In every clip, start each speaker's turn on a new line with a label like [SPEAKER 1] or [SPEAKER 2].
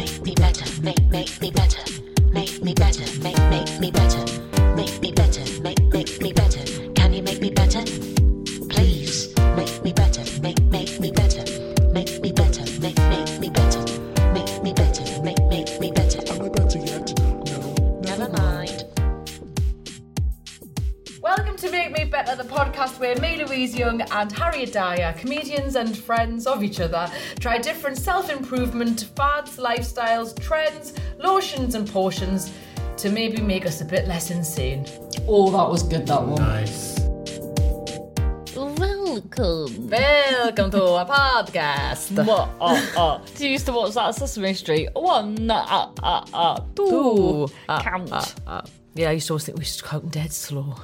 [SPEAKER 1] make me better, make make me better, make me better, make make me better, make me better, make make me better.
[SPEAKER 2] Podcast where me, Louise Young, and Harriet Dyer, comedians and friends of each other, try different self improvement fads, lifestyles, trends, lotions, and portions to maybe make us a bit less insane.
[SPEAKER 3] Oh, that was good, that one.
[SPEAKER 4] Nice.
[SPEAKER 3] Welcome.
[SPEAKER 2] Welcome to our podcast.
[SPEAKER 3] What? Uh, uh. Do you used to watch that Sesame Street? One, uh, uh, uh, two,
[SPEAKER 2] Ooh, uh,
[SPEAKER 3] count.
[SPEAKER 2] uh, uh. Yeah, I used to always think we should count dead slow.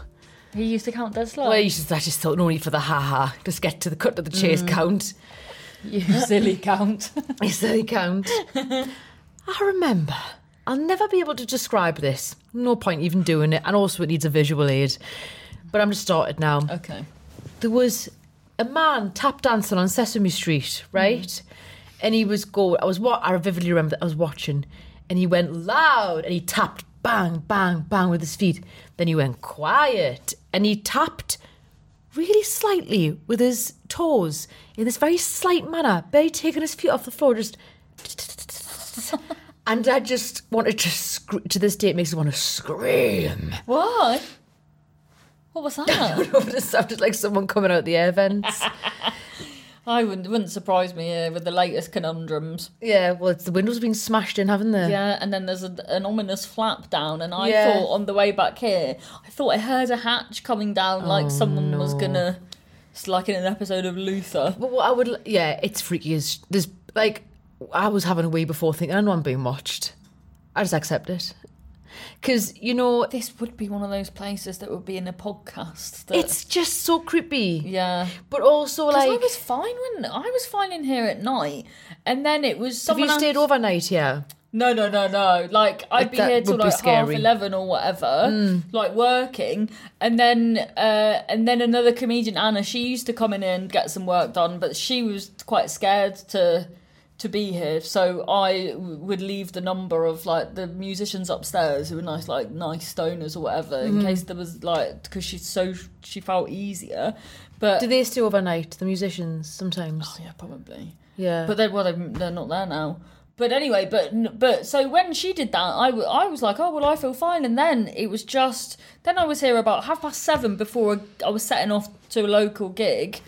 [SPEAKER 3] He used to count dead slow.
[SPEAKER 2] Well, you just, I just thought no need for the ha ha. Just get to the cut to the chase mm. count.
[SPEAKER 3] you silly count.
[SPEAKER 2] You silly count. I remember. I'll never be able to describe this. No point even doing it. And also, it needs a visual aid. But I'm just started now.
[SPEAKER 3] okay.
[SPEAKER 2] There was a man tap dancing on Sesame Street, right? Mm. And he was going. I was what I vividly remember that I was watching, and he went loud and he tapped bang, bang, bang with his feet. Then he went quiet and he tapped really slightly with his toes in this very slight manner, barely taking his feet off the floor, just. And I just wanted to, sc- to this day, it makes me want to scream.
[SPEAKER 3] What? What was that?
[SPEAKER 2] I don't know, but it sounded like someone coming out the air vents.
[SPEAKER 3] I wouldn't, wouldn't surprise me here with the latest conundrums.
[SPEAKER 2] yeah, well, it's, the windows have been smashed in, haven't they?
[SPEAKER 3] Yeah, and then there's a, an ominous flap down, and I
[SPEAKER 2] Yeah.
[SPEAKER 3] thought on the way back here, I thought I heard a hatch coming down,
[SPEAKER 2] Oh,
[SPEAKER 3] like someone was gonna, it's like in an episode of Luther.
[SPEAKER 2] But what I would, yeah, it's freaky as there's like, I was having a wee before thinking, I know I'm being watched. I just accept it. Because, you know,
[SPEAKER 3] This would be one of those places that would be in a podcast. That,
[SPEAKER 2] it's just so creepy.
[SPEAKER 3] yeah.
[SPEAKER 2] But also, like,
[SPEAKER 3] I was fine when I was fine in here at night, and then it was
[SPEAKER 2] have
[SPEAKER 3] someone
[SPEAKER 2] you stayed
[SPEAKER 3] else-
[SPEAKER 2] overnight? Yeah.
[SPEAKER 3] No, no, no, no. Like I'd be here till like half
[SPEAKER 2] scary. Mm.
[SPEAKER 3] eleven or whatever, like working, and then uh, and then another comedian, Anna, she used to come in and get some work done, but she was quite scared to to be here, so I would leave the number of like the musicians upstairs who were nice, like nice stoners or whatever,
[SPEAKER 2] Mm-hmm.
[SPEAKER 3] in case there was like because she's so she felt easier, but
[SPEAKER 2] Do they stay overnight, the musicians, sometimes?
[SPEAKER 3] oh yeah, probably.
[SPEAKER 2] yeah.
[SPEAKER 3] But they well, they- they're not there now. But anyway, but but so when she did that, I, w- I was like, oh well, I feel fine. And then it was just then I was here about half past seven before I was setting off to a local gig,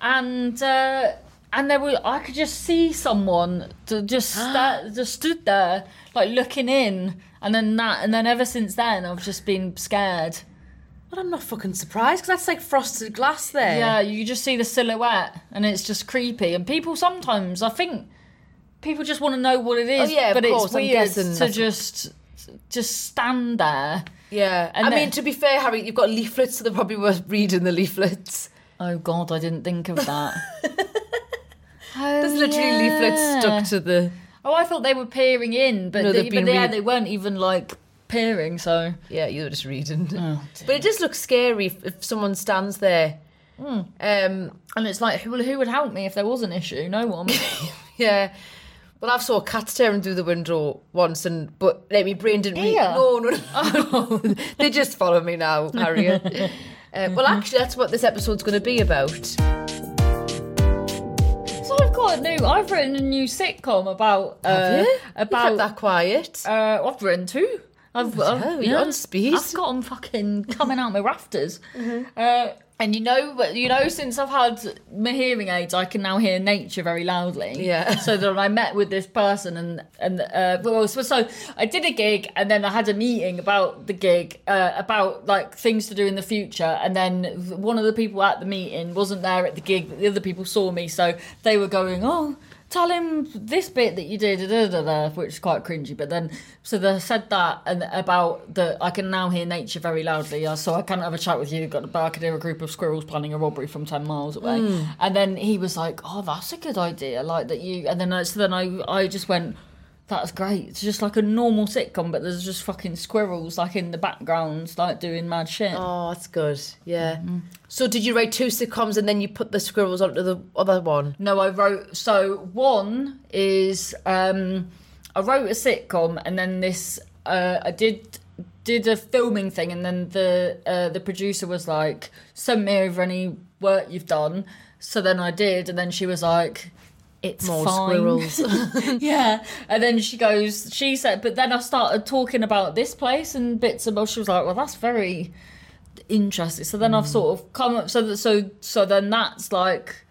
[SPEAKER 3] and uh, and there were I could just see someone to just just stood there like looking in, and then that, and then ever since then I've just been scared.
[SPEAKER 2] but I'm not fucking surprised because that's like frosted glass there.
[SPEAKER 3] Yeah, you just see the silhouette, and it's just creepy. And people sometimes, I think, people just want to know what it oh, is.
[SPEAKER 2] Oh, yeah,
[SPEAKER 3] but
[SPEAKER 2] course,
[SPEAKER 3] it's weird
[SPEAKER 2] guessing
[SPEAKER 3] to just just stand there.
[SPEAKER 2] Yeah.
[SPEAKER 3] And
[SPEAKER 2] I
[SPEAKER 3] then-
[SPEAKER 2] mean, to be fair, Harry, you've got leaflets, so they're probably worth reading the leaflets.
[SPEAKER 3] Oh God, I didn't think of that.
[SPEAKER 2] There's literally
[SPEAKER 3] yeah.
[SPEAKER 2] leaflets stuck to the.
[SPEAKER 3] Oh, I thought they were peering in, but
[SPEAKER 2] No,
[SPEAKER 3] they, but
[SPEAKER 2] been
[SPEAKER 3] yeah, they weren't even like peering. So
[SPEAKER 2] Yeah, you were just reading.
[SPEAKER 3] Oh,
[SPEAKER 2] but it just looks scary if, if someone stands there.
[SPEAKER 3] Hmm.
[SPEAKER 2] Um,
[SPEAKER 3] and it's like, who, who would help me if there was an issue? No one.
[SPEAKER 2] yeah. Well, I've saw cats staring through the window once, and but like, my brain didn't. Re- no, no, no. they just follow me now, Harriet. uh, well, actually, that's what this episode's going to be about.
[SPEAKER 3] Got a new. I've written a new sitcom about. Uh,
[SPEAKER 2] Have you?
[SPEAKER 3] About
[SPEAKER 2] kept that quiet.
[SPEAKER 3] Uh, I've written two. I've,
[SPEAKER 2] Oh,
[SPEAKER 3] I've
[SPEAKER 2] you're on speed.
[SPEAKER 3] I've got them fucking coming out my rafters.
[SPEAKER 2] Mm-hmm.
[SPEAKER 3] Uh, and you know, but you know, since I've had my hearing aids, I can now hear nature very loudly.
[SPEAKER 2] Yeah.
[SPEAKER 3] So that I met with this person, and and uh, well, so, so I did a gig, and then I had a meeting about the gig, uh, about like things to do in the future, and then one of the people at the meeting wasn't there at the gig, but the other people saw me, so they were going, oh tell him this bit that you did, da, da, da, which is quite cringy. But then, so they said that and about that I can now hear nature very loudly, uh, so I can't have a chat with you. Got, but I could hear a group of squirrels planning a robbery from ten miles away. And then he was like, "Oh, that's a good idea." Like that you. And then, so then I, I just went. That's great. It's just like a normal sitcom, but there's just fucking squirrels like in the background, like doing mad shit.
[SPEAKER 2] Oh, that's good. Yeah. So, did you write two sitcoms and then you put the squirrels onto the other one?
[SPEAKER 3] No, I wrote. So one is um, I wrote a sitcom, and then this uh, I did did a filming thing, and then the uh, the producer was like, "Send me over any work you've done." So then I did, and then she was like. It's
[SPEAKER 2] More
[SPEAKER 3] fine.
[SPEAKER 2] squirrels.
[SPEAKER 3] yeah, and then she goes. She said, but then I started talking about this place and bits and. She was like, "Well, that's very interesting." So then I've mm. sort of come up. So that, so so then that's like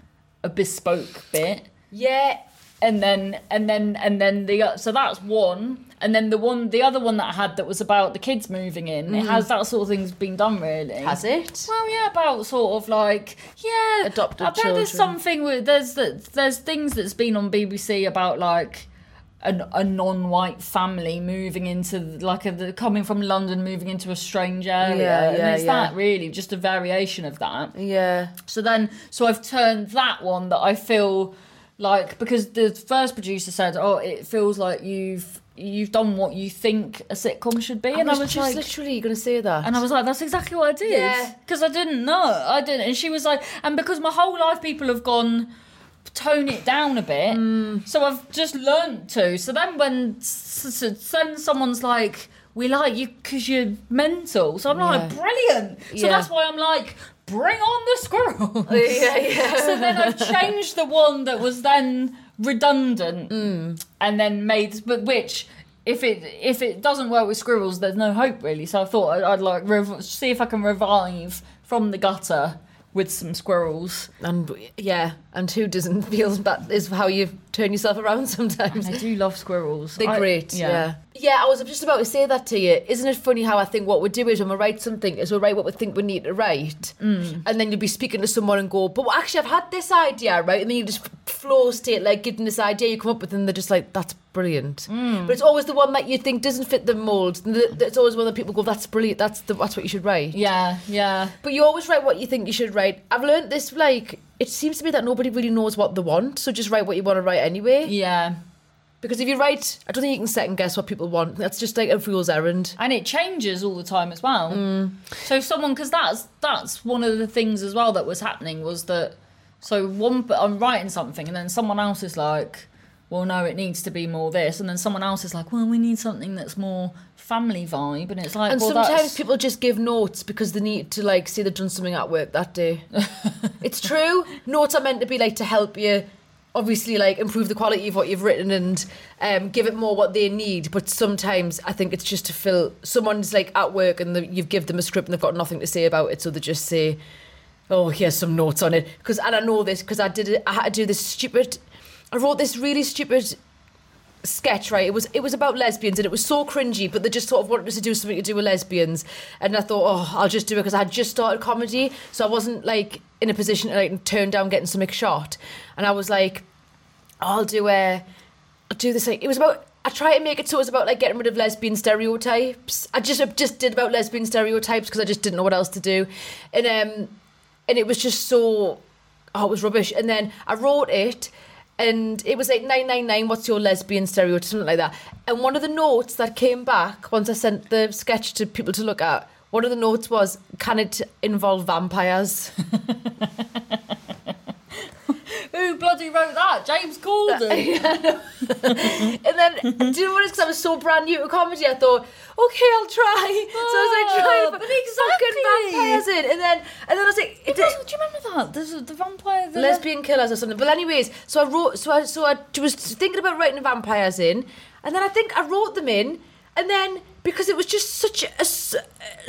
[SPEAKER 3] a bespoke bit
[SPEAKER 2] yeah.
[SPEAKER 3] And then and then and then the so that's one and then the one the other one that I had that was about the kids moving in it has mm-hmm. that sort of thing's been done really
[SPEAKER 2] Has it?
[SPEAKER 3] well yeah about sort of like yeah
[SPEAKER 2] Adopted
[SPEAKER 3] I bet there's something with there's that there's things that's been on BBC about like a, a non-white family moving into like a, the, coming from London moving into a strange area
[SPEAKER 2] Yeah,
[SPEAKER 3] and
[SPEAKER 2] yeah,
[SPEAKER 3] it's
[SPEAKER 2] yeah.
[SPEAKER 3] that really just a variation of that
[SPEAKER 2] Yeah.
[SPEAKER 3] so then, so I've turned that one that I feel like because the first producer said, "Oh, it feels like you've you've done what you think a sitcom should be," and I was
[SPEAKER 2] just
[SPEAKER 3] like,
[SPEAKER 2] literally going to say that.
[SPEAKER 3] and I was like, "That's exactly what I did,"
[SPEAKER 2] Yeah.
[SPEAKER 3] because I didn't know, I didn't, and she was like, and because my whole life people have gone. Tone it down a bit,
[SPEAKER 2] Mm.
[SPEAKER 3] so I've just learnt to. So then, when then someone's like, "We like you because you're mental," so I'm like, "Brilliant!" So
[SPEAKER 2] Yeah.
[SPEAKER 3] that's why I'm like, "Bring on the squirrels.
[SPEAKER 2] yeah, yeah.
[SPEAKER 3] so then I've changed the one that was then redundant
[SPEAKER 2] Mm.
[SPEAKER 3] and then made but which if it if it doesn't work with squirrels there's no hope really so I thought I'd, I'd like rev- see if I can revive from the gutter with some squirrels
[SPEAKER 2] And yeah, and who doesn't feel that is how you turn yourself around sometimes.
[SPEAKER 3] I do love squirrels
[SPEAKER 2] They're
[SPEAKER 3] I-
[SPEAKER 2] great, yeah. yeah. I was just about to say that to you. Isn't it funny how I think what we do is when we write something, is we write what we think we need to write,
[SPEAKER 3] Mm.
[SPEAKER 2] and then you'll be speaking to someone and go, "But actually, I've had this idea, right?" And then you just flow state like give them this idea you come up with, and they're just like, "That's brilliant."
[SPEAKER 3] Mm.
[SPEAKER 2] But it's always the one that you think doesn't fit the mold. and the- It's always one that people go, "That's brilliant. That's the, that's what you should write."
[SPEAKER 3] yeah yeah
[SPEAKER 2] But you always write what you think you should write. I've learned this like it seems to me that nobody really knows what they want, so just write what you want to write anyway.
[SPEAKER 3] yeah
[SPEAKER 2] Because if you write, I don't think you can second guess what people want. That's just like a fool's errand.
[SPEAKER 3] and it changes all the time as well.
[SPEAKER 2] Mm.
[SPEAKER 3] So if someone, because that's that's one of the things as well that was happening was that so one I'm writing something and then someone else is like, well, no, it needs to be more this, and then someone else is like, well, we need something that's more family vibe, and it's like,
[SPEAKER 2] And
[SPEAKER 3] well,
[SPEAKER 2] sometimes
[SPEAKER 3] that's,
[SPEAKER 2] people just give notes because they need to like say they've done something at work that day. it's true. Notes are meant to be like to help you obviously like improve the quality of what you've written and um, give it more what they need. But sometimes I think it's just to fill someone's like at work and the, you've give them a script and they've got nothing to say about it, so they just say, "Oh, here's some notes on it." Because and I know this because I did it. I had to do this stupid. I wrote this really stupid sketch right? It was it was about lesbians and it was so cringy but they just sort of wanted us to do something to do with lesbians. And i thought oh i'll just do it because i had just started comedy. So i wasn't like in a position to like turn down getting something shot. And i was like i'll do a i'll do this like it was about I try to make it so it was about like getting rid of lesbian stereotypes. I just I just did about lesbian stereotypes because I just didn't know what else to do, and um, and it was just so oh it was rubbish. And then I wrote it, and it was like nine nine nine. What's your lesbian stereotype? Something like that. And one of the notes that came back once I sent the sketch to people to look at. One of the notes was, "Can it involve vampires?"
[SPEAKER 3] who bloody wrote that? James Corden.
[SPEAKER 2] Uh, and then, do you know what it is? Because I was so brand new to comedy, I thought, okay, I'll try. so I was like,
[SPEAKER 3] Oh, but
[SPEAKER 2] put fucking
[SPEAKER 3] exactly.
[SPEAKER 2] vampires in. And then, and then I was like, it,
[SPEAKER 3] do you remember that? There's the vampire. The
[SPEAKER 2] lesbian killers or something. But anyways, so I wrote, so I, so I was thinking about writing vampires in, and then I think I wrote them in, and then because it was just such a,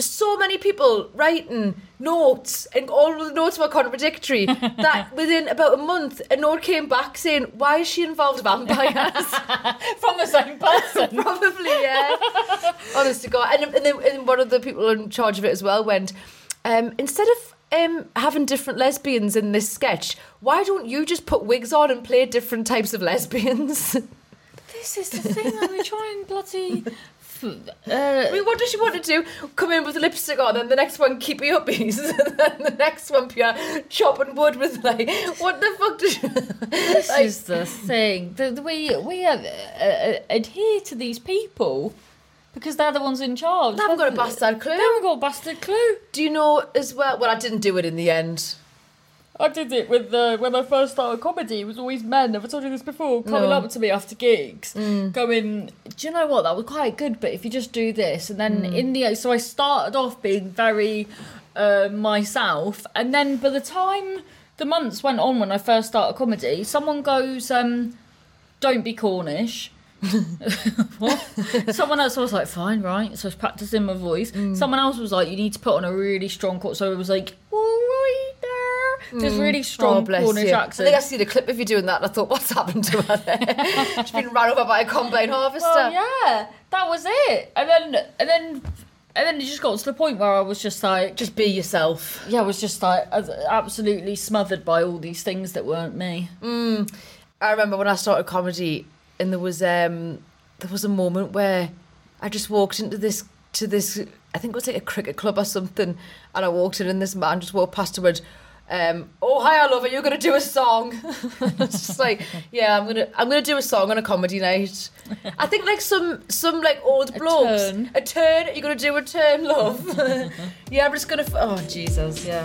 [SPEAKER 2] so many people writing notes and all the notes were contradictory that within about a month a note came back saying why is she involved with vampires
[SPEAKER 3] from the same person.
[SPEAKER 2] Probably, yeah. Honest to God. And, and, then, and one of the people in charge of it as well went, um, instead of um, having different lesbians in this sketch, why don't you just put wigs on and play different types of lesbians?
[SPEAKER 3] this is the thing. I mean, try and bloody. Uh,
[SPEAKER 2] I mean, what does she want to do? Come in with lipstick on, and the next one keep me uppies, and then the next one pure chopping wood with like, what the fuck does she...
[SPEAKER 3] This
[SPEAKER 2] Like-
[SPEAKER 3] is the thing. The, the, we we uh, uh, adhere to these people because they're the ones in charge.
[SPEAKER 2] They haven't got a bastard clue.
[SPEAKER 3] They haven't got a bastard clue.
[SPEAKER 2] Do you know as well? Well, I didn't do it in the end.
[SPEAKER 3] I did it with the when I first started comedy. It was always men. Have I told you this before? Coming
[SPEAKER 2] No.
[SPEAKER 3] up to me after gigs, going, "Do you know what? That was quite good, but if you just do this." And then in the so I started off being very uh, myself, and then by the time the months went on when I first started comedy, someone goes, um, "Don't be Cornish." what? Someone else was like, fine, right. So I was practicing my voice. Someone else was like, you need to put on a really strong chord. So it was like, all right there. Just really strong
[SPEAKER 2] Oh,
[SPEAKER 3] Cornish
[SPEAKER 2] you. I think I seen a clip of you doing that and I thought, what's happened to her there? She's been run over by a combine harvester.
[SPEAKER 3] well, yeah, that was it. And then, and then, and then it just got to the point where I was just like,
[SPEAKER 2] Just be yourself.
[SPEAKER 3] yeah, I was just like absolutely smothered by all these things that weren't me.
[SPEAKER 2] I remember when I started comedy and there was um there was a moment where I just walked into this to this I think it was like a cricket club or something and I walked in and this man just walked past and went um, oh hi I love it you're gonna do a song it's just like yeah I'm gonna I'm gonna do a song on a comedy night I think like some some like old blokes
[SPEAKER 3] turn.
[SPEAKER 2] a turn you're gonna do a turn love yeah I'm just gonna f- oh Jesus yeah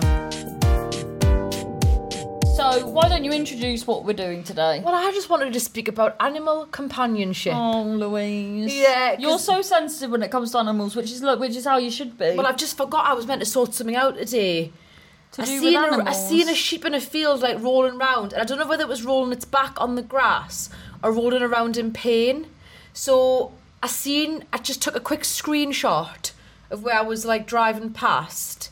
[SPEAKER 3] So why don't you introduce what we're doing today?
[SPEAKER 2] well I just wanted to speak about animal companionship
[SPEAKER 3] Oh, Louise.
[SPEAKER 2] Yeah,
[SPEAKER 3] You're so sensitive when it comes to animals, which is look, which is how you should be.
[SPEAKER 2] Well, I've just forgot I was meant to sort something out today. I seen,
[SPEAKER 3] with
[SPEAKER 2] a, I
[SPEAKER 3] animals.
[SPEAKER 2] seen a sheep in a field like rolling around, and I don't know whether it was rolling its back on the grass or rolling around in pain. So I seen, I just took a quick screenshot of where I was like driving past.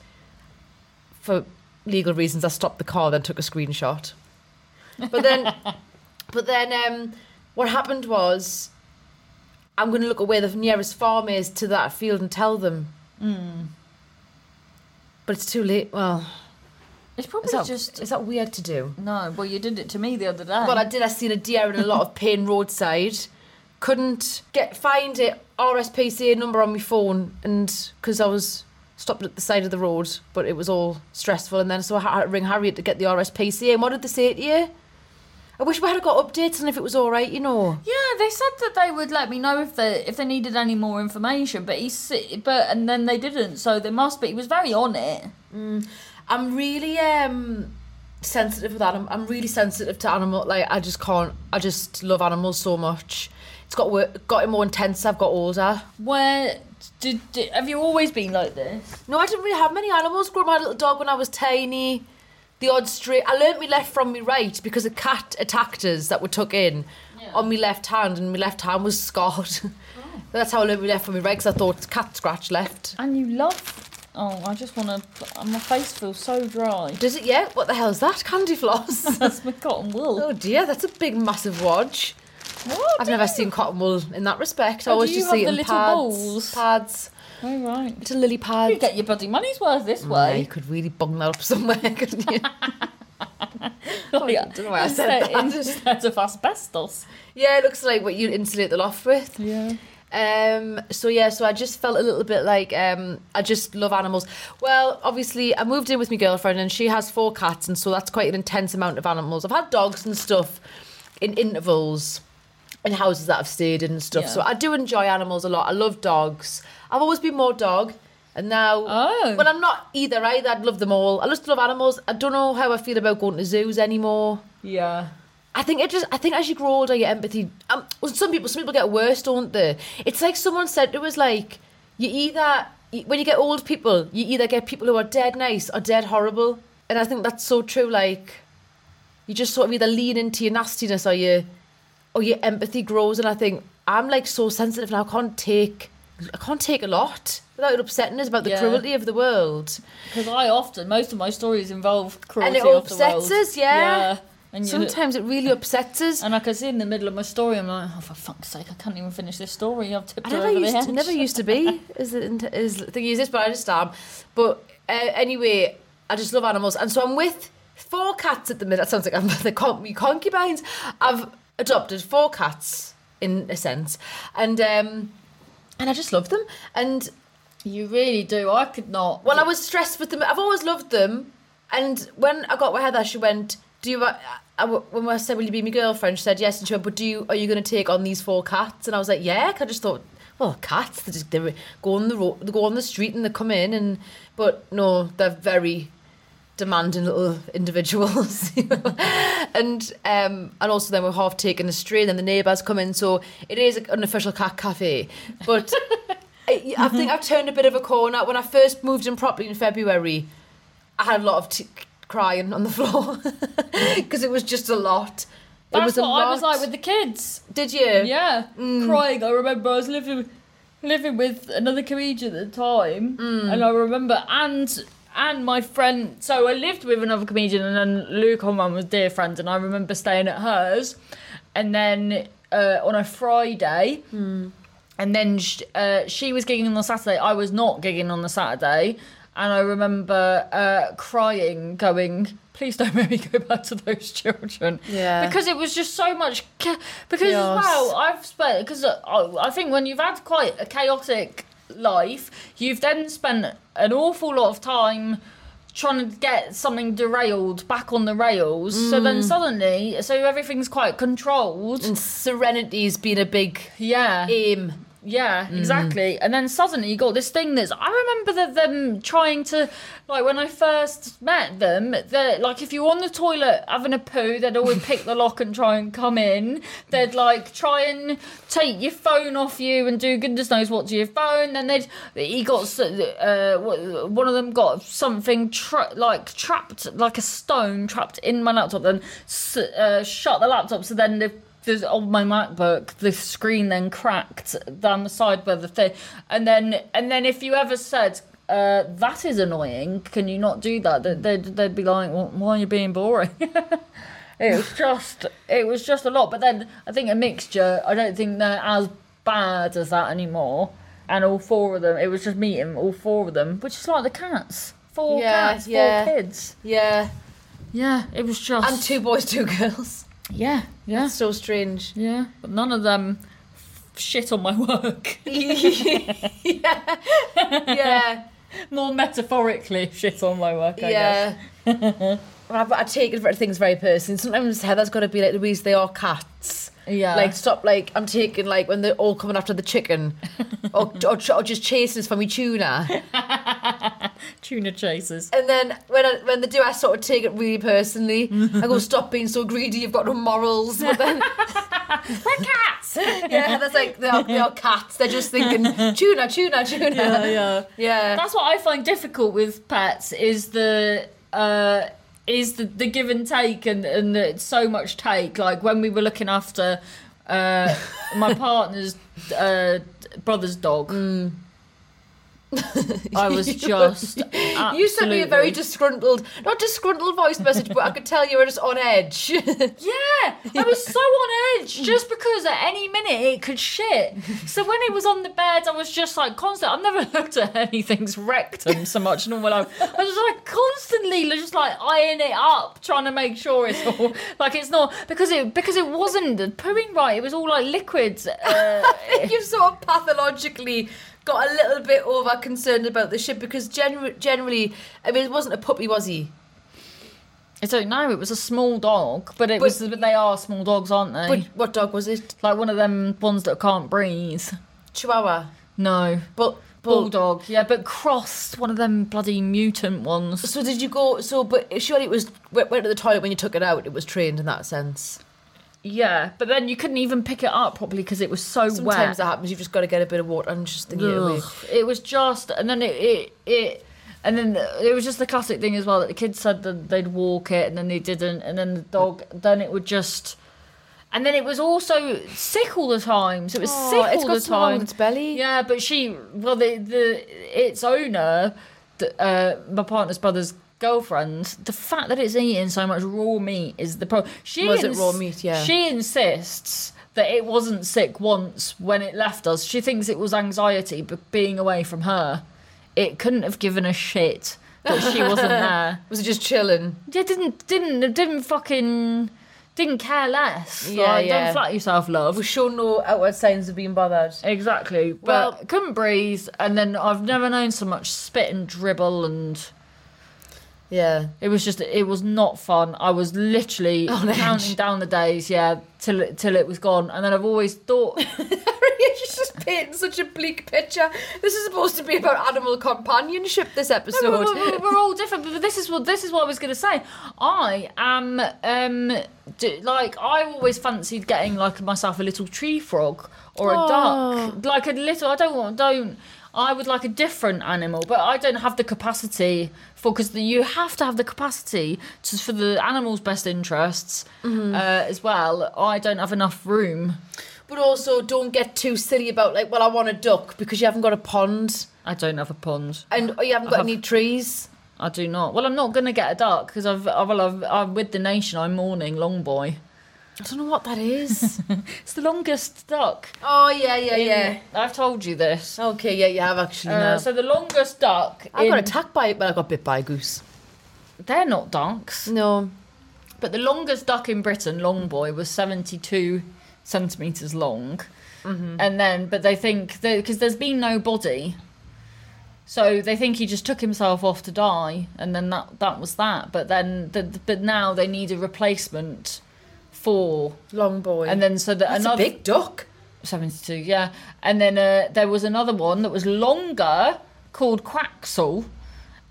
[SPEAKER 2] For legal reasons, I stopped the car, then took a screenshot. But then, but then, um, what happened was, I'm going to look at where the nearest farm is to that field and tell them. But it's too late. Well,
[SPEAKER 3] It's probably
[SPEAKER 2] is that,
[SPEAKER 3] just
[SPEAKER 2] is that weird to do?
[SPEAKER 3] no. Well, you did it to me the other day.
[SPEAKER 2] Well, I did. I seen a deer in a lot of pain roadside. Couldn't get find it RSPCA number on my phone, and because I was stopped at the side of the road, but it was all stressful. And then so I had to ring Harriet to get the RSPCA. And what did they say to you? I wish we had got updates and if it was all right, you know.
[SPEAKER 3] Yeah, they said that they would let me know if they if they needed any more information, but he but and then they didn't, so they must be. He was very on it. Mm.
[SPEAKER 2] I'm really um sensitive with that. I'm, really sensitive to animal. Like I just can't. I just love animals so much. It's got got more intense. as I've got older.
[SPEAKER 3] Where did, did have you always been like this?
[SPEAKER 2] No, I didn't really have many animals. Growing my little dog when I was tiny. The odd stray. I learnt me left from me right because a cat attacked us that were took in
[SPEAKER 3] Yeah.
[SPEAKER 2] on me left hand, and my left hand was scarred. That's how I learnt me left from me right because I thought cat scratch left.
[SPEAKER 3] And you love. Oh, I just want to. My face feels so dry.
[SPEAKER 2] Does it yet? What the hell is that? Candy floss.
[SPEAKER 3] That's my cotton wool.
[SPEAKER 2] oh dear, that's a big massive wadge.
[SPEAKER 3] What?
[SPEAKER 2] I've never seen cotton wool in that respect. I
[SPEAKER 3] Oh,
[SPEAKER 2] always just see it
[SPEAKER 3] the
[SPEAKER 2] in
[SPEAKER 3] little
[SPEAKER 2] pads.
[SPEAKER 3] balls?
[SPEAKER 2] Pads.
[SPEAKER 3] Oh right.
[SPEAKER 2] Little lily pads.
[SPEAKER 3] You get your bloody money's worth this mm,
[SPEAKER 2] Yeah,
[SPEAKER 3] way.
[SPEAKER 2] you could really bung that up somewhere, couldn't you?
[SPEAKER 3] Oh, yeah.
[SPEAKER 2] don't know why I said that.
[SPEAKER 3] instead of asbestos.
[SPEAKER 2] yeah, it looks like what you insulate the loft with.
[SPEAKER 3] Yeah.
[SPEAKER 2] Um, so yeah, so I just felt a little bit like um, I just love animals. Well, obviously, I moved in with my girlfriend, and she has four cats, and so that's quite an intense amount of animals. I've had dogs and stuff in intervals in houses that I've stayed in and stuff.
[SPEAKER 3] Yeah.
[SPEAKER 2] So I do enjoy animals a lot. I love dogs. I've always been more dog, and now
[SPEAKER 3] Oh.
[SPEAKER 2] well, I'm not either. Either I'd love them all. I just love animals. I don't know how I feel about going to zoos anymore.
[SPEAKER 3] Yeah.
[SPEAKER 2] I think it just. I think as you grow older, your empathy. Um, some people, some people get worse, don't they? It's like someone said to us, like you either when you get old people, you either get people who are dead nice or dead horrible, and I think that's so true. Like you just sort of either lean into your nastiness or you, or your empathy grows. And I think I'm like so sensitive now. I can't take. I can't take a lot without it upsetting us about the
[SPEAKER 3] Yeah.
[SPEAKER 2] cruelty of the world.
[SPEAKER 3] Because I often, most of my stories involve cruelty
[SPEAKER 2] it
[SPEAKER 3] of the
[SPEAKER 2] upsets us, yeah.
[SPEAKER 3] Yeah. And
[SPEAKER 2] Sometimes it really upsets us.
[SPEAKER 3] and I can see in the middle of my story, I'm like, oh, for fuck's sake, I can't even finish this story. I've tipped
[SPEAKER 2] I never
[SPEAKER 3] over
[SPEAKER 2] used
[SPEAKER 3] the
[SPEAKER 2] to, never used to be as as the thing is this, but I just am. But uh, anyway, I just love animals, and so I'm with four cats at the minute. That sounds like I'm the con- concubines. I've adopted four cats in a sense, and um, and I just love them. And
[SPEAKER 3] You really do. I could not.
[SPEAKER 2] when I was stressed with them, I've always loved them. And when I got with Heather, she went, "Do you?" When I said, "Will you be my girlfriend?" She said yes, and she went, "But do you? Are you going to take on these four cats?" And I was like, "Yeah." I just thought, well, cats they just they go on the road, they go on the street, and they come in, and but no, they're very, demanding little individuals. you know. and um, and also then we're half taking a stray, and then the neighbours come in. So it is an official cat cafe. But I, I think I've turned a bit of a corner. When I first moved in properly in February, I had a lot of t- crying on the floor because it was just a lot. it
[SPEAKER 3] That's
[SPEAKER 2] was a
[SPEAKER 3] what I was like with the kids.
[SPEAKER 2] Did you?
[SPEAKER 3] Yeah,
[SPEAKER 2] Mm.
[SPEAKER 3] crying. I remember I was living living with another comedian at the time,
[SPEAKER 2] Mm.
[SPEAKER 3] and I remember and and my friend. So I lived with another comedian, and then Luke one was dear friends, and I remember staying at hers, and then uh, on a Friday.
[SPEAKER 2] Hmm.
[SPEAKER 3] And then sh- uh, she was gigging on the Saturday. I was not gigging on the Saturday. And I remember uh, crying, going, please don't make me go back to those children.
[SPEAKER 2] Yeah.
[SPEAKER 3] Because it was just so much. Cha- because
[SPEAKER 2] Chaos.
[SPEAKER 3] as well, I've spent. Because I think when you've had quite a chaotic life, you've then spent an awful lot of time trying to get something derailed back on the rails. So
[SPEAKER 2] Mm.
[SPEAKER 3] then suddenly, so everything's quite controlled.
[SPEAKER 2] And serenity's been a big
[SPEAKER 3] Yeah.
[SPEAKER 2] aim.
[SPEAKER 3] Yeah,
[SPEAKER 2] Mm.
[SPEAKER 3] exactly. And then suddenly you got this thing that's. I remember that them trying to, like, when I first met them, that like if you were on the toilet having a poo, they'd always pick the lock and try and come in. They'd like try and take your phone off you and do goodness knows what to your phone. Then they'd he got uh, one of them got something tra- like trapped like a stone trapped in my laptop. Then uh, shut the laptop. So then the there's on my MacBook, the screen then cracked down the side where the thing, and then and then if you ever said uh, that is annoying, can you not do that? They'd they'd, they'd be like, well, why are you being boring? it was just it was just a lot. But then I think a mixture. I don't think they're as bad as that anymore. And all four of them, it was just meeting all four of them, which is like the cats. Four
[SPEAKER 2] Yeah,
[SPEAKER 3] cats,
[SPEAKER 2] yeah.
[SPEAKER 3] four kids.
[SPEAKER 2] Yeah.
[SPEAKER 3] Yeah, it was just
[SPEAKER 2] And two boys, two girls.
[SPEAKER 3] Yeah, yeah.
[SPEAKER 2] So strange.
[SPEAKER 3] Yeah, but none of them shit on my work.
[SPEAKER 2] yeah. Yeah.
[SPEAKER 3] More metaphorically, shit on my work. I
[SPEAKER 2] yeah.
[SPEAKER 3] guess.
[SPEAKER 2] I, I take things very personally. Sometimes Heather's got to be like, Louise, they are cats.
[SPEAKER 3] Yeah.
[SPEAKER 2] Like, stop, like, I'm taking, like, when they're all coming after the chicken. or, or, or just chasing us for me tuna.
[SPEAKER 3] Tuna chasers.
[SPEAKER 2] And then when I, when they do, I sort of take it really personally. I go, stop being so greedy, you've got no morals. But then,
[SPEAKER 3] We're cats.
[SPEAKER 2] yeah, that's like, they are, they are cats. They're just thinking, tuna, tuna, tuna.
[SPEAKER 3] yeah, yeah.
[SPEAKER 2] Yeah.
[SPEAKER 3] That's what I find difficult with pets is the uh, is the, the give and take and and the, so much take. Like when we were looking after uh, my partner's uh, brother's dog. I was just
[SPEAKER 2] You sent me a very disgruntled, not disgruntled voice message, but I could tell you were just on edge.
[SPEAKER 3] Yeah, I was so on edge just because at any minute it could shit. So when it was on the bed, I was just like constant. I've never looked at anything's rectum so much in all my life. I was like constantly just like eyeing it up, trying to make sure it's all like it's not because it because it wasn't pooing right. It was all like liquids. Uh,
[SPEAKER 2] You've sort of pathologically got a little bit over concerned about the ship because gener- generally, I mean, it wasn't a puppy, was he?
[SPEAKER 3] I don't know. It was a small dog, but it
[SPEAKER 2] But-
[SPEAKER 3] was. But they are small dogs, aren't they?
[SPEAKER 2] But what dog was it?
[SPEAKER 3] like one of them ones that can't breathe.
[SPEAKER 2] Chihuahua.
[SPEAKER 3] No.
[SPEAKER 2] But, but
[SPEAKER 3] Bulldog, yeah, but crossed one of them bloody mutant ones.
[SPEAKER 2] So did you go? So, but surely it was went, went to the toilet when you took it out. It was trained in that sense.
[SPEAKER 3] Yeah, but then you couldn't even pick it up properly because it was so
[SPEAKER 2] Sometimes
[SPEAKER 3] wet.
[SPEAKER 2] that happens. You've just got to get a bit of water and just think it.
[SPEAKER 3] Ugh. It was just, and then it, it, it, and then it was just the classic thing as well that the kids said that they'd walk it and then they didn't, and then the dog, then it would just, and then it was also sick all the time. So it was
[SPEAKER 2] Oh,
[SPEAKER 3] sick
[SPEAKER 2] it's
[SPEAKER 3] all
[SPEAKER 2] got
[SPEAKER 3] the time.
[SPEAKER 2] its belly.
[SPEAKER 3] Yeah, but she, well, the the its owner, uh, my partner's brother's girlfriend, the fact that it's eating so much raw meat is the problem. She
[SPEAKER 2] Was it raw meat? Yeah.
[SPEAKER 3] She insists that it wasn't sick once when it left us. She thinks it was anxiety, but being away from her, it couldn't have given a shit that she wasn't there.
[SPEAKER 2] Was it just chilling?
[SPEAKER 3] Yeah, didn't didn't didn't fucking didn't care less.
[SPEAKER 2] Yeah,
[SPEAKER 3] like,
[SPEAKER 2] yeah.
[SPEAKER 3] Don't flatter yourself, love.
[SPEAKER 2] Was shown no outward signs of being bothered.
[SPEAKER 3] Exactly. But
[SPEAKER 2] Well-
[SPEAKER 3] couldn't breathe, and then I've never known so much spit and dribble, and
[SPEAKER 2] Yeah.
[SPEAKER 3] it was just it was not fun. I was literally
[SPEAKER 2] On edge.
[SPEAKER 3] counting down the days, yeah, till it, till it was gone, and then I've always thought,
[SPEAKER 2] you just painting such a bleak picture. This is supposed to be about animal companionship. This episode.
[SPEAKER 3] No, we're, we're- we're all different, but this is what this is what I was going to say. I am um d- like I always fancied getting like myself a little tree frog or a
[SPEAKER 2] Oh.
[SPEAKER 3] duck, like a little. I don't want don't. I would like a different animal, but I don't have the capacity for because you have to have the capacity to, for the animal's best interests
[SPEAKER 2] Mm-hmm.
[SPEAKER 3] uh, as well. I don't have enough room.
[SPEAKER 2] But also, don't get too silly about like, well, I want a duck because you haven't got a pond
[SPEAKER 3] I don't have a pond.
[SPEAKER 2] and you haven't got
[SPEAKER 3] have-
[SPEAKER 2] any trees.
[SPEAKER 3] I do not. Well, I'm not going to get a duck because I've, I've, well, I've, I'm with the nation. I'm mourning Long Boi.
[SPEAKER 2] I don't know what that is.
[SPEAKER 3] It's the longest duck.
[SPEAKER 2] oh yeah, yeah, yeah.
[SPEAKER 3] I've told you this.
[SPEAKER 2] Okay, yeah, you have actually.
[SPEAKER 3] Uh, so the longest duck.
[SPEAKER 2] I got attacked by it, but I got bit by a goose.
[SPEAKER 3] They're not ducks.
[SPEAKER 2] No.
[SPEAKER 3] But the longest duck in Britain, Long Boi, was 72 centimetres long.
[SPEAKER 2] Mm-hmm.
[SPEAKER 3] And then, but they think, because there's been no body. So they think he just took himself off to die, and then that that was that. But then, the, but now they need a replacement for,
[SPEAKER 2] Long Boi.
[SPEAKER 3] and then so that
[SPEAKER 2] That's
[SPEAKER 3] another
[SPEAKER 2] a big duck.
[SPEAKER 3] 72, yeah. And then uh, there was another one that was longer called Quaxel.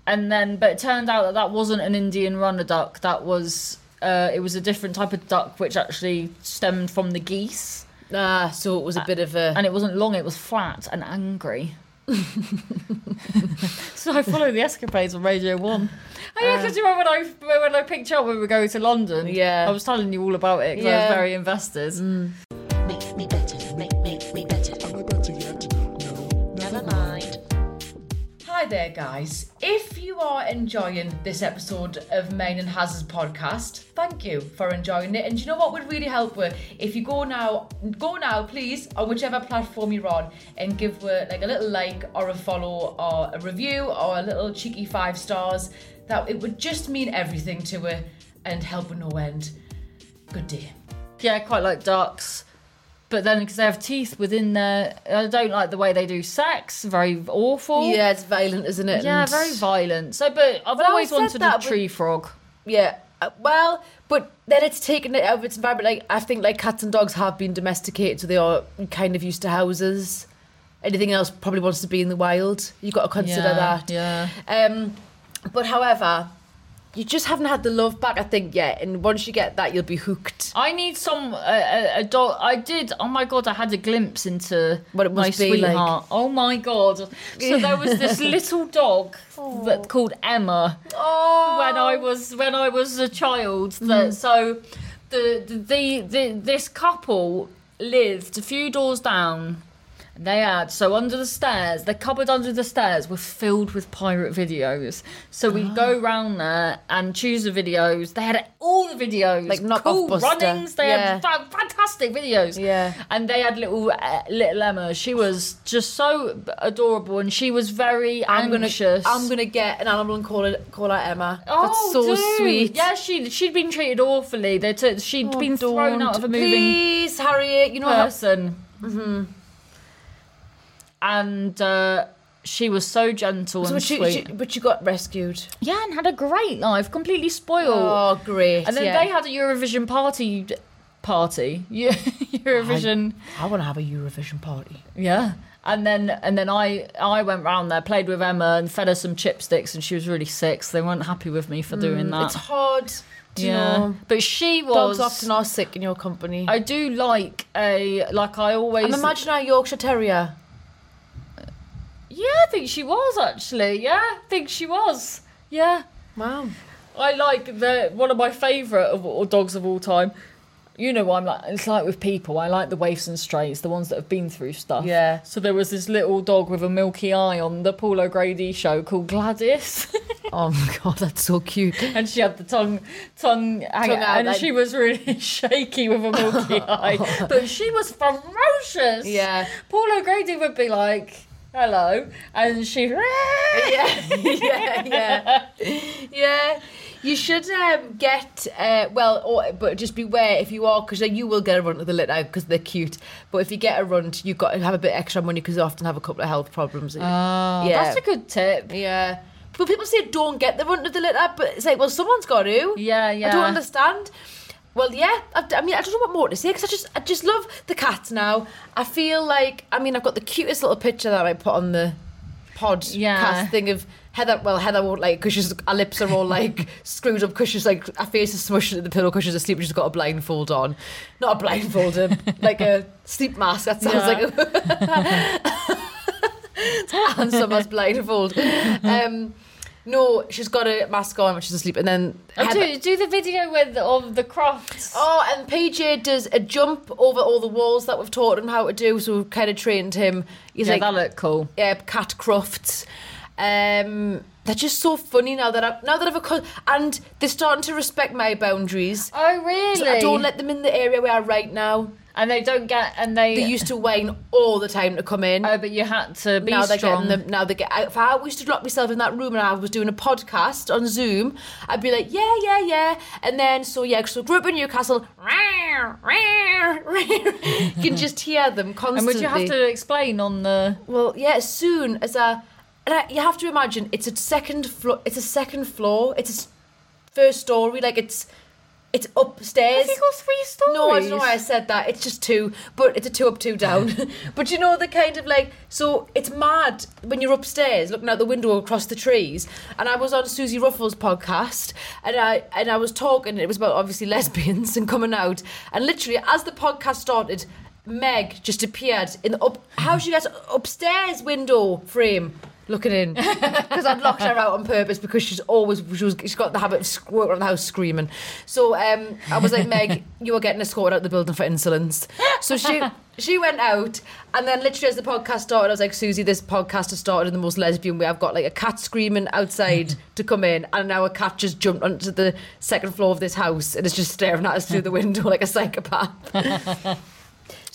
[SPEAKER 3] And then, but it turned out that that wasn't an Indian runner duck. That was, uh, it was a different type of duck which actually stemmed from the geese.
[SPEAKER 2] Ah, so it was a bit of a.
[SPEAKER 3] And it wasn't long, it was flat and angry. so I follow the escapades on Radio 1. Oh, yeah, because you remember when I, when I picked you up when we were going to London?
[SPEAKER 2] Yeah.
[SPEAKER 3] I was telling you all about it because I
[SPEAKER 2] Yeah.
[SPEAKER 3] was very invested.
[SPEAKER 1] Make
[SPEAKER 2] Hi there, guys. If you are enjoying this episode of Main and Hazard's podcast, thank you for enjoying it. And you know what would really help with if you go now, go now, please, on whichever platform you're on, and give her like a little like or a follow or a review or a little cheeky five stars. That it would just mean everything to her and help with no end. Good day.
[SPEAKER 3] Yeah, I quite like ducks. But then because they have teeth within their, I don't like the way they do sex. Very awful.
[SPEAKER 2] Yeah, it's violent, isn't it?
[SPEAKER 3] Yeah,
[SPEAKER 2] And-
[SPEAKER 3] very violent. So, but I've
[SPEAKER 2] I
[SPEAKER 3] always
[SPEAKER 2] said
[SPEAKER 3] wanted
[SPEAKER 2] that,
[SPEAKER 3] a
[SPEAKER 2] but-
[SPEAKER 3] tree frog.
[SPEAKER 2] Yeah. uh, Well, but then it's taken it out of its environment. Like I think, like cats and dogs have been domesticated, so they are kind of used to houses. Anything else probably wants to be in the wild. You've got to consider
[SPEAKER 3] yeah,
[SPEAKER 2] that.
[SPEAKER 3] Yeah.
[SPEAKER 2] Um, but however, you just haven't had the love back, I think, yet. And once you get that, you'll be hooked.
[SPEAKER 3] I need some a, a, a dog. I did. Oh my god! I had a glimpse into
[SPEAKER 2] What it
[SPEAKER 3] my
[SPEAKER 2] must be like.
[SPEAKER 3] Oh my god! So there was this little dog that oh. called Emma.
[SPEAKER 2] Oh,
[SPEAKER 3] when I oh. was when I was a child. That mm-hmm. so the, the the the this couple lived a few doors down. They had so under the stairs, the cupboard under the stairs were filled with pirate videos. So we'd
[SPEAKER 2] Ah.
[SPEAKER 3] go round there and choose the videos. They had all the videos,
[SPEAKER 2] Like Knock Off
[SPEAKER 3] cool
[SPEAKER 2] Buster.
[SPEAKER 3] runnings. They
[SPEAKER 2] Yeah.
[SPEAKER 3] had fa- fantastic videos.
[SPEAKER 2] Yeah.
[SPEAKER 3] and they had little uh, little Emma. She was just so adorable, and she was very
[SPEAKER 2] I'm gonna. I'm gonna get an animal and call it, call her Emma.
[SPEAKER 3] Oh,
[SPEAKER 2] That's so
[SPEAKER 3] dude.
[SPEAKER 2] sweet.
[SPEAKER 3] Yeah, she she'd been treated awfully. They took, she'd
[SPEAKER 2] Oh,
[SPEAKER 3] been thrown out of a moving
[SPEAKER 2] Please, Harriet. You know how
[SPEAKER 3] person. Mm-hmm. And uh, she was so gentle
[SPEAKER 2] So
[SPEAKER 3] and
[SPEAKER 2] but,
[SPEAKER 3] sweet.
[SPEAKER 2] she- but you got rescued.
[SPEAKER 3] yeah, and had a great life, completely spoiled.
[SPEAKER 2] Oh, great.
[SPEAKER 3] and then
[SPEAKER 2] yeah.
[SPEAKER 3] they had a Eurovision party. Party, yeah, Eurovision,
[SPEAKER 2] I want to have a Eurovision party.
[SPEAKER 3] yeah. And then and then I I went round there, played with Emma, and fed her some chipsticks, and she was really sick. So they weren't happy with me for doing that.
[SPEAKER 2] Mm, It's hard. Do you
[SPEAKER 3] yeah,
[SPEAKER 2] know?
[SPEAKER 3] but she was.
[SPEAKER 2] Dogs often are sick in your company.
[SPEAKER 3] I do like a like I always.
[SPEAKER 2] I'm imagining a Yorkshire Terrier.
[SPEAKER 3] Yeah, I think she was actually. Yeah, I think she was. Yeah,
[SPEAKER 2] Wow.
[SPEAKER 3] I like the one of my favourite of all dogs of all time. You know what I'm like? It's like with people. I like the waifs and strays, the ones that have been through stuff.
[SPEAKER 2] Yeah.
[SPEAKER 3] So there was this little dog with a milky eye on the Paul O'Grady show called Gladys,
[SPEAKER 2] Oh my god, that's so cute.
[SPEAKER 3] and she had the tongue tongue,
[SPEAKER 2] Tongue out,
[SPEAKER 3] and
[SPEAKER 2] like-
[SPEAKER 3] she was really shaky with a milky eye, oh. but she was ferocious.
[SPEAKER 2] Yeah.
[SPEAKER 3] Paul O'Grady would be like, "Hello," and she.
[SPEAKER 2] yeah, yeah, yeah, yeah. You should um, get uh, well, or, but just beware if you are, because you will get a run to the litter because they're cute. But if you get a run, you've got to have a bit extra money because they often have a couple of health problems.
[SPEAKER 3] Oh,
[SPEAKER 2] Yeah.
[SPEAKER 3] that's a good tip.
[SPEAKER 2] yeah, but people say don't get the run to the lit litter, but it's like, well, someone's got to.
[SPEAKER 3] Yeah, yeah.
[SPEAKER 2] I don't understand. Well, yeah. I, I mean, I don't know what more to say because I just, I just love the cats now. I feel like, I mean, I've got the cutest little picture that I put on the pod
[SPEAKER 3] Yeah.
[SPEAKER 2] cast thing of Heather. Well, Heather won't like because she's her lips are all like screwed up because she's like her face is smushed into the pillow because she's asleep. She's got a blindfold on, not a blindfold, like a sleep mask. That sounds
[SPEAKER 3] Yeah.
[SPEAKER 2] like a and someone's blindfold. Um, no, she's got a mask on when she's asleep, and then
[SPEAKER 3] Oh,
[SPEAKER 2] Heather-
[SPEAKER 3] do, do the video with of the Crufts.
[SPEAKER 2] Oh, and PJ does a jump over all the walls that we've taught him how to do. So we've kind of trained him. He's
[SPEAKER 3] yeah,
[SPEAKER 2] like
[SPEAKER 3] that looked cool.
[SPEAKER 2] yeah, cat crufts. Um, they're just so funny now that I now that I've a and they're starting to respect my boundaries.
[SPEAKER 3] Oh, really?
[SPEAKER 2] So I don't let them in the area where I write now.
[SPEAKER 3] and they don't get, and they.
[SPEAKER 2] They used to whine all the time to come in.
[SPEAKER 3] oh, but you had to be
[SPEAKER 2] now they're
[SPEAKER 3] strong.
[SPEAKER 2] getting them. Now they get. If I used to lock myself in that room and I was doing a podcast on Zoom, I'd be like, yeah, yeah, yeah, and then so yeah, so grew up in Newcastle. you can just hear them constantly.
[SPEAKER 3] and would you have to explain on the?
[SPEAKER 2] Well, yeah, as soon as I, and I, you have to imagine it's a second floor. It's a second floor. It's a first story. Like it's, it's upstairs.
[SPEAKER 3] Have you got three stories?
[SPEAKER 2] No, I don't know why I said that. It's just two, but it's a two up, two down. but you know the kind of like so it's mad when you're upstairs looking out the window across the trees. And I was on Suzi Ruffell's podcast, and I and I was talking. It was about obviously lesbians and coming out. And literally, as the podcast started, Meg just appeared in the up. How she gets upstairs window frame. Looking in because I'd locked her out on purpose because she's always she was she's got the habit of walking around the house screaming. So um, I was like, Meg, you are getting escorted out of the building for insolence. So she she went out, and then literally as the podcast started, I was like, Suzi, this podcast has started in the most lesbian way. I've got like a cat screaming outside to come in, and now a cat just jumped onto the second floor of this house and is just staring at us through the window like a psychopath.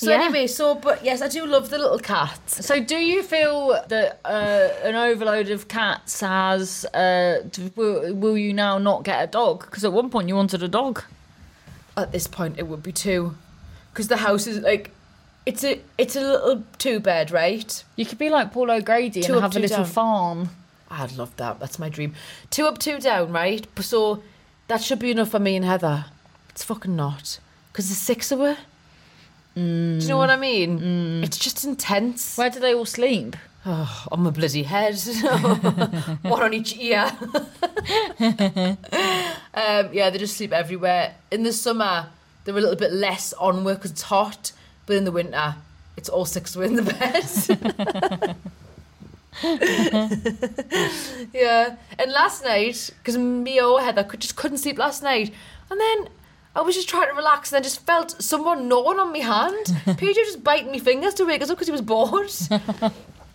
[SPEAKER 2] So
[SPEAKER 3] Yeah.
[SPEAKER 2] anyway, so but yes, I do love the little cats.
[SPEAKER 3] So, do you feel that uh, an overload of cats has? Uh, will, will you now not get a dog? Because at one point you wanted a dog.
[SPEAKER 2] at this point it would be two because the house is like it's a it's a little two bed right
[SPEAKER 3] You could be like Paul O'Grady
[SPEAKER 2] Two
[SPEAKER 3] and
[SPEAKER 2] up,
[SPEAKER 3] have a little
[SPEAKER 2] down.
[SPEAKER 3] farm.
[SPEAKER 2] i'd love that that's my dream two up two down right so that should be enough for me and heather it's fucking not because there's six of her do you know what i mean? It's just intense.
[SPEAKER 3] Where do they all sleep?
[SPEAKER 2] oh, on my bloody head. One on each ear. Um, yeah they just sleep everywhere. In the summer they're a little bit less on work because it's hot but in the winter it's all six of in the bed. Yeah. And last night because me or Heather could, just couldn't sleep last night. And then I was just trying to relax and then just felt someone gnawing on my hand PJ just biting my fingers to wake us up because he was bored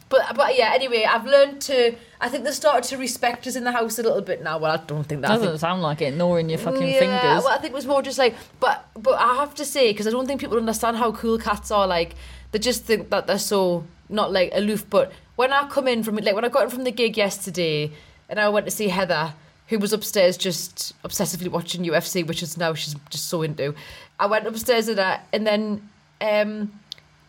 [SPEAKER 2] but but yeah anyway I've learned to I think they started to respect us in the house a little bit now well I don't think that
[SPEAKER 3] Doesn't
[SPEAKER 2] think
[SPEAKER 3] sound like it, gnawing your fucking
[SPEAKER 2] yeah,
[SPEAKER 3] fingers.
[SPEAKER 2] Well, I think it was more just like, but but I have to say because I don't think people understand how cool cats are. Like they just think that they're so not like aloof. But when I come in from like when I got in from the gig yesterday, and I went to see Heather, who was upstairs just obsessively watching UFC, which is now she's just so into. I went upstairs with her, and then. um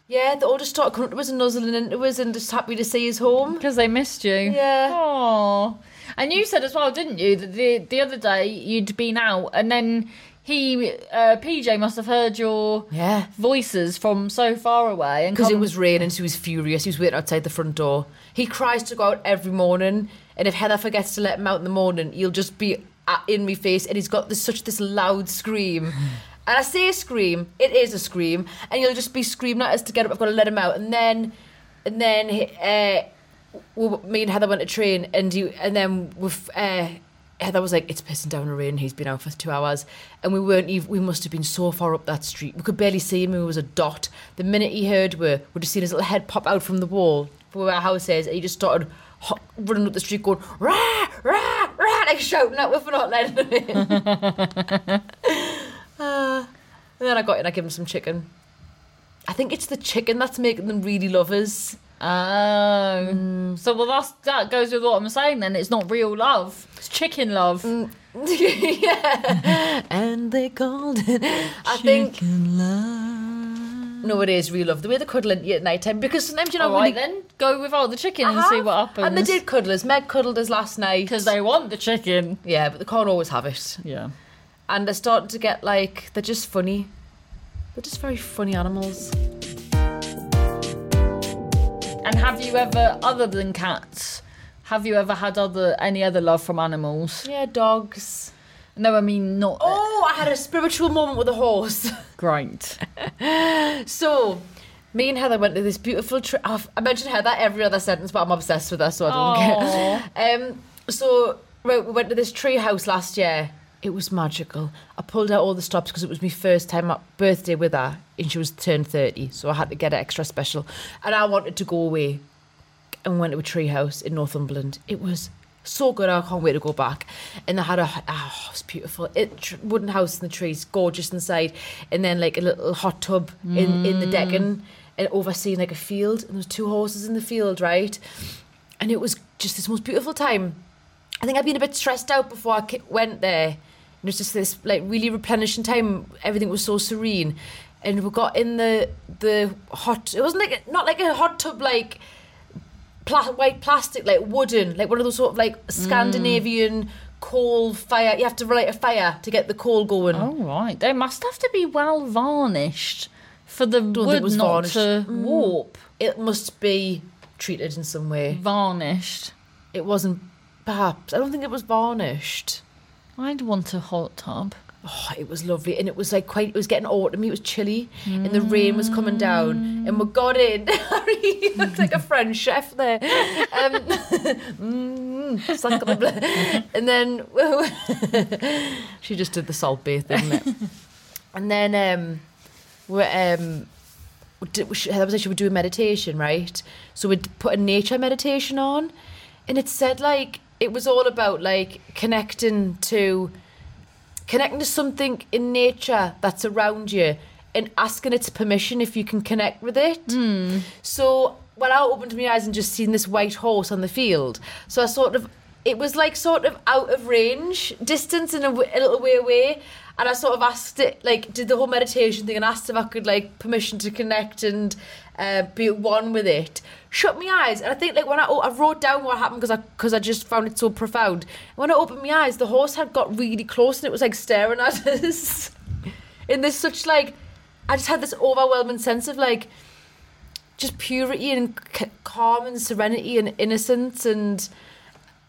[SPEAKER 2] yeah, they all just started coming up to us and nuzzling into us and just happy to see us home.
[SPEAKER 3] Because they missed you.
[SPEAKER 2] Yeah.
[SPEAKER 3] Oh. And you said as well, didn't you, that the the other day you'd been out and then he, uh, PJ, must have heard your
[SPEAKER 2] Yeah.
[SPEAKER 3] voices from so far away. and
[SPEAKER 2] because it was raining, so he was furious. He was waiting outside the front door. He cries to go out every morning, and if Heather forgets to let him out in the morning, he'll just be in me face, and he's got this such this loud scream. And I say a scream, it is a scream, and he'll just be screaming at us to get up. I've got to let him out, and then, and then, uh, we, me and Heather went to train, and you, and then with uh, Heather was like, "It's pissing down the rain." He's been out for two hours, and we weren't. Even, we must have been so far up that street, we could barely see him. He was a dot. The minute he heard, we would have seen his little head pop out from the wall for where our house is, and he just started ho- running up the street, going rah rah rah, like shouting at for not letting him in. Ah. and then I got in. I gave him some chicken. I think it's the chicken that's making them really lovers.
[SPEAKER 3] Oh.
[SPEAKER 2] Mm.
[SPEAKER 3] So, well, that's, that goes with what I'm saying then. It's not real love, it's chicken love.
[SPEAKER 2] Mm. yeah. And they called it. I think. No, it is real love. The way they cuddle at night time. Because sometimes you're not
[SPEAKER 3] All right,
[SPEAKER 2] really.
[SPEAKER 3] then go with all the chicken
[SPEAKER 2] I
[SPEAKER 3] and see
[SPEAKER 2] uh-huh.
[SPEAKER 3] what happens.
[SPEAKER 2] And they did cuddle us. Meg cuddled us last night.
[SPEAKER 3] Because they want the chicken.
[SPEAKER 2] Yeah, but they can't always have it.
[SPEAKER 3] Yeah.
[SPEAKER 2] and they're starting to get like they're just funny. They're just very funny animals.
[SPEAKER 3] And have you ever, other than cats, have you ever had other any other love from animals?
[SPEAKER 2] Yeah, dogs.
[SPEAKER 3] No, I mean not.
[SPEAKER 2] Oh, I had a spiritual moment with a horse.
[SPEAKER 3] Great.
[SPEAKER 2] So, me and Heather went to this beautiful trip. I mentioned Heather every other sentence, but I'm obsessed with her, so I don't care. Um, so, right, we went to this tree house last year. It was magical. I pulled out all the stops because it was my first time up birthday with her, and she was turned 30, so I had to get it extra special. And I wanted to go away and went to a tree house in Northumberland. It was so good. I can't wait to go back. And they had a oh, it was beautiful. It tr- wooden house in the trees, gorgeous inside, and then like a little hot tub in in the mm. decking and overseeing like a field. And there was two horses in the field, right? And it was just this most beautiful time. I think I'd been a bit stressed out before I went there. And it was just this like really replenishing time. Everything was so serene. And we got in the the hot. It wasn't like not like a hot tub like pla- white plastic, like wooden, like one of those sort of like Scandinavian mm. coal fire. You have to light a fire to get the coal going.
[SPEAKER 3] Oh right, they must have to be well varnished for the
[SPEAKER 2] think it
[SPEAKER 3] wood
[SPEAKER 2] was
[SPEAKER 3] not
[SPEAKER 2] varnished.
[SPEAKER 3] to mm. warp.
[SPEAKER 2] It must be treated in some way.
[SPEAKER 3] Varnished.
[SPEAKER 2] It wasn't. Perhaps I don't think it was varnished.
[SPEAKER 3] I'd want a hot tub.
[SPEAKER 2] Oh, it was lovely, and it was like quite. It was getting autumn. It was chilly, and the rain was coming down, and we got in. he looked like a French chef there. Um, mm, and then she just did the salt bath, didn't it? and then um, we um, that was actually we doing meditation, right? So we'd put a nature meditation on, and it said like it was all about like connecting to connecting to something in nature that's around you and asking its permission if you can connect with it. So when I opened my eyes and just seen this white horse on the field, so I sort of, it was like sort of out of range, distance in a, w- a little way away. And I sort of asked it, like, did the whole meditation thing and asked if I could, like, permission to connect and uh, be one with it. Shut my eyes. And I think, like, when I, oh, I wrote down what happened because I, cause I just found it so profound. When I opened my eyes, the horse had got really close and it was, like, staring at us. in this such, like, I just had this overwhelming sense of, like, just purity and c- calm and serenity and innocence and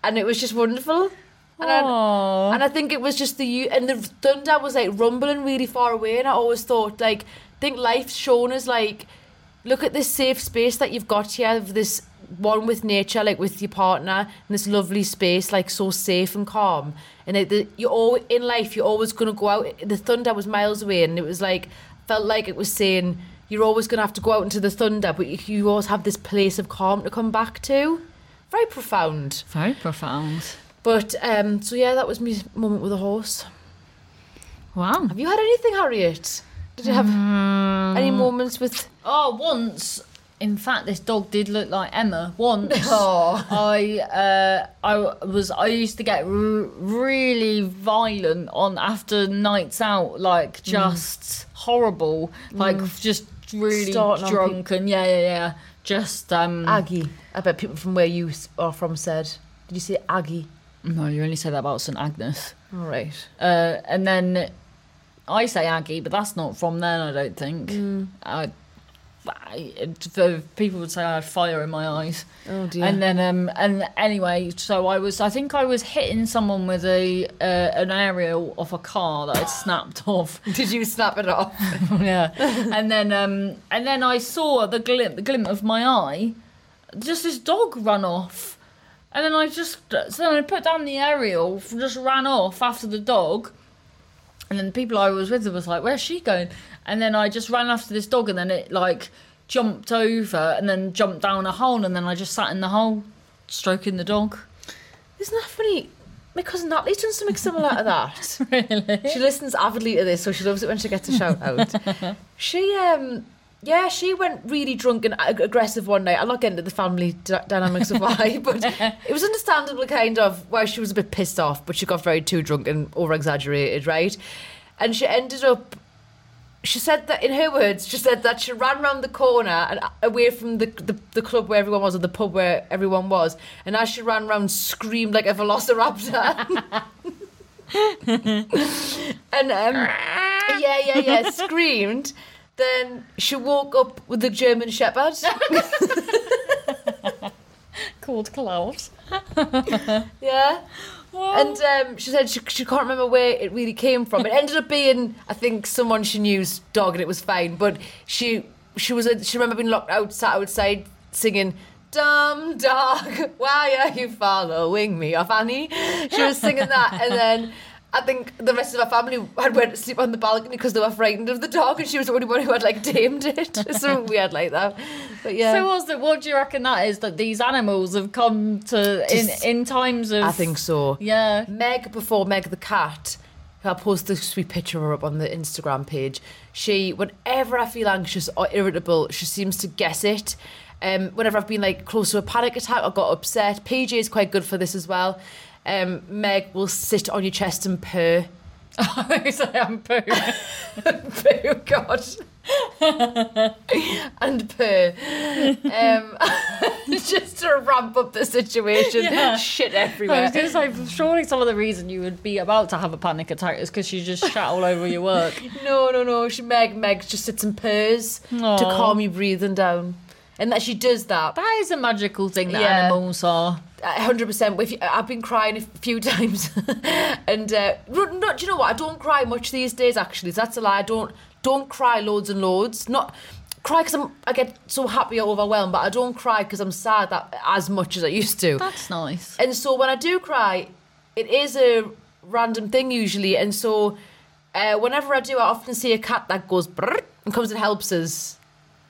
[SPEAKER 2] and it was just wonderful. And I, and I think it was just the you and the thunder was like rumbling really far away and I always thought like I think life's shown us like look at this safe space that you've got here of this one with nature like with your partner in this lovely space like so safe and calm. And it, the, you're all in life you're always going to go out the thunder was miles away and it was like felt like it was saying you're always going to have to go out into the thunder but you, you always have this place of calm to come back to. Very profound.
[SPEAKER 3] Very profound.
[SPEAKER 2] but um so yeah that was my moment with a horse.
[SPEAKER 3] Wow.
[SPEAKER 2] have you had anything harriet did you have any moments with
[SPEAKER 3] Oh, once. In fact, this dog did look like Emma. Once,
[SPEAKER 2] Oh.
[SPEAKER 3] I uh, I was I used to get r- really violent on after nights out, like just horrible, like just really
[SPEAKER 2] Starting on
[SPEAKER 3] drunk and yeah, yeah, yeah. Just um.
[SPEAKER 2] aggie i bet people from where you are from said did you say aggie
[SPEAKER 3] no, you only said that about St Agnes.
[SPEAKER 2] all right
[SPEAKER 3] Uh, and then I say Aggie, but that's not from then. I don't think. I, I, the people would say I had fire in my eyes.
[SPEAKER 2] oh dear
[SPEAKER 3] And then, um, and anyway, so I was, I think I was hitting someone with a uh, an aerial off a car that I'd snapped off.
[SPEAKER 2] did you snap it off
[SPEAKER 3] yeah, and then, um, and then I saw the glint, the glint of my eye, just this dog run off, and then I just, so then I put down the aerial, just ran off after the dog, and then the people I was with was like, "Where's she going?" And then I just ran after this dog, and then it like jumped over, and then jumped down a hole, and then I just sat in the hole, stroking the dog.
[SPEAKER 2] isn't that funny my cousin Natalie's done something similar to that really she listens avidly to this so she loves it when she gets a shout out she um yeah, she went really drunk and ag- aggressive one night. I'm not getting into the family d- dynamics of why, but it was understandable, kind of, why she was a bit pissed off, but she got very too drunk and over exaggerated, right? And she ended up. She said that, in her words, she said that she ran round the corner and away from the, the, the club where everyone was, or the pub where everyone was, and as she ran round, screamed like a velociraptor. and um, yeah, yeah, yeah, screamed. Then she woke up with the German Shepherd.
[SPEAKER 3] Called Klaus.
[SPEAKER 2] Yeah. And um, she said she, she can't remember where it really came from. It ended up being, I think, someone she knew's dog, and it was fine. But she she was a, she remember being locked out, sat outside singing. Dumb dog, why are you following me off Annie? She was singing that, and then I think the rest of our family had went to sleep on the balcony because they were frightened of the dog, and she was the only one who had like tamed it. so weird like that. But yeah,
[SPEAKER 3] So what's the, what do you reckon that is? That these animals have come to in
[SPEAKER 2] Just-
[SPEAKER 3] in times of
[SPEAKER 2] I think so.
[SPEAKER 3] yeah.
[SPEAKER 2] Meg before Meg the cat. I'll post the sweet picture of her up on the Instagram page. She, whenever I feel anxious or irritable, she seems to guess it. Um, whenever I've been like close to a panic attack or got upset, PJ is quite good for this as well. Um, Meg will sit on your chest and purr.
[SPEAKER 3] so I'm poo.
[SPEAKER 2] purr, God. and purr. Um, just to ramp up the situation.
[SPEAKER 3] Yeah.
[SPEAKER 2] Shit
[SPEAKER 3] I
[SPEAKER 2] everywhere.
[SPEAKER 3] was going to say, surely some of the reason you would be about to have a panic attack is because you just shat all over your work.
[SPEAKER 2] No, no, no. She Meg Meg just sits and purrs to calm you breathing down. And that she does that.
[SPEAKER 3] That is a magical thing that
[SPEAKER 2] Yeah.
[SPEAKER 3] animals are.
[SPEAKER 2] Hundred percent. If you, I've been crying a few times, and uh, no, no, do you know what? I don't cry much these days. Actually, so that's a lie. I don't don't cry loads and loads. Not cry because I'm I get so happy or overwhelmed, but I don't cry because I'm sad that as much as I used to.
[SPEAKER 3] That's nice.
[SPEAKER 2] And so when I do cry, it is a random thing usually. And so uh, whenever I do, I often see a cat that goes and comes and helps us.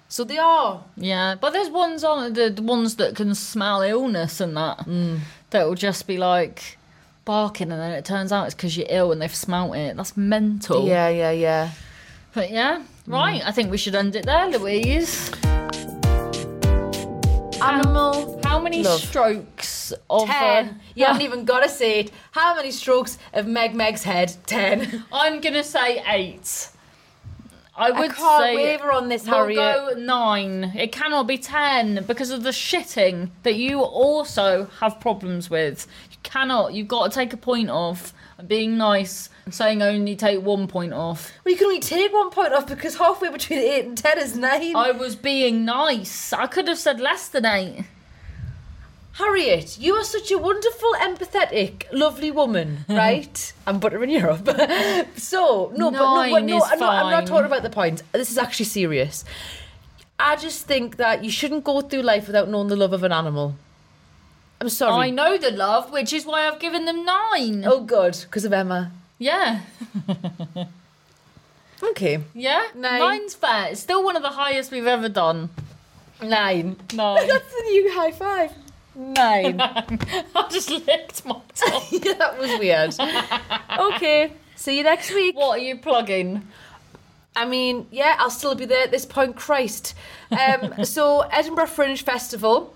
[SPEAKER 2] So they are.
[SPEAKER 3] Yeah, but there's ones on the, the ones that can smell illness and that
[SPEAKER 2] Mm.
[SPEAKER 3] that will just be like barking, and then it turns out it's because you're ill and they've smelt it. That's mental.
[SPEAKER 2] Yeah, yeah, yeah.
[SPEAKER 3] But yeah, right.
[SPEAKER 2] Mm.
[SPEAKER 3] I think we should end it there, Louise.
[SPEAKER 2] Animal.
[SPEAKER 3] How many
[SPEAKER 2] Love.
[SPEAKER 3] strokes of? uh,
[SPEAKER 2] You haven't even got to say it. How many strokes of Meg Meg's head? Ten.
[SPEAKER 3] I'm gonna say eight. I would I
[SPEAKER 2] can't
[SPEAKER 3] say
[SPEAKER 2] waver on this,
[SPEAKER 3] we'll
[SPEAKER 2] Harriet.
[SPEAKER 3] go nine. It cannot be ten because of the shitting that you also have problems with. You cannot. You've got to take a point off. Being nice and saying only take one point off.
[SPEAKER 2] Well, you can only take one point off because halfway between eight and ten is nine.
[SPEAKER 3] I was being nice. I could have said less than eight.
[SPEAKER 2] Harriet, you are such a wonderful, empathetic, lovely woman, right? I'm buttering you up. so, no, but no, but
[SPEAKER 3] Nine
[SPEAKER 2] no,
[SPEAKER 3] is
[SPEAKER 2] I'm not, I'm not
[SPEAKER 3] fine.
[SPEAKER 2] talking about the point. This is actually serious. I just think that you shouldn't go through life without knowing the love of an animal. I'm sorry.
[SPEAKER 3] I know the love, which is why I've given them nine.
[SPEAKER 2] Oh, good, because of Emma.
[SPEAKER 3] Yeah.
[SPEAKER 2] Okay.
[SPEAKER 3] Yeah?
[SPEAKER 2] Nine.
[SPEAKER 3] Nine's fair. It's still one of the highest we've ever done.
[SPEAKER 2] Nine.
[SPEAKER 3] Nine.
[SPEAKER 2] That's the new high five. Nine.
[SPEAKER 3] I just licked my tongue.
[SPEAKER 2] yeah, that was weird. okay. See you next week.
[SPEAKER 3] What are you plugging?
[SPEAKER 2] I mean, yeah, I'll still be there at this point. Christ. Um, so Edinburgh Fringe Festival.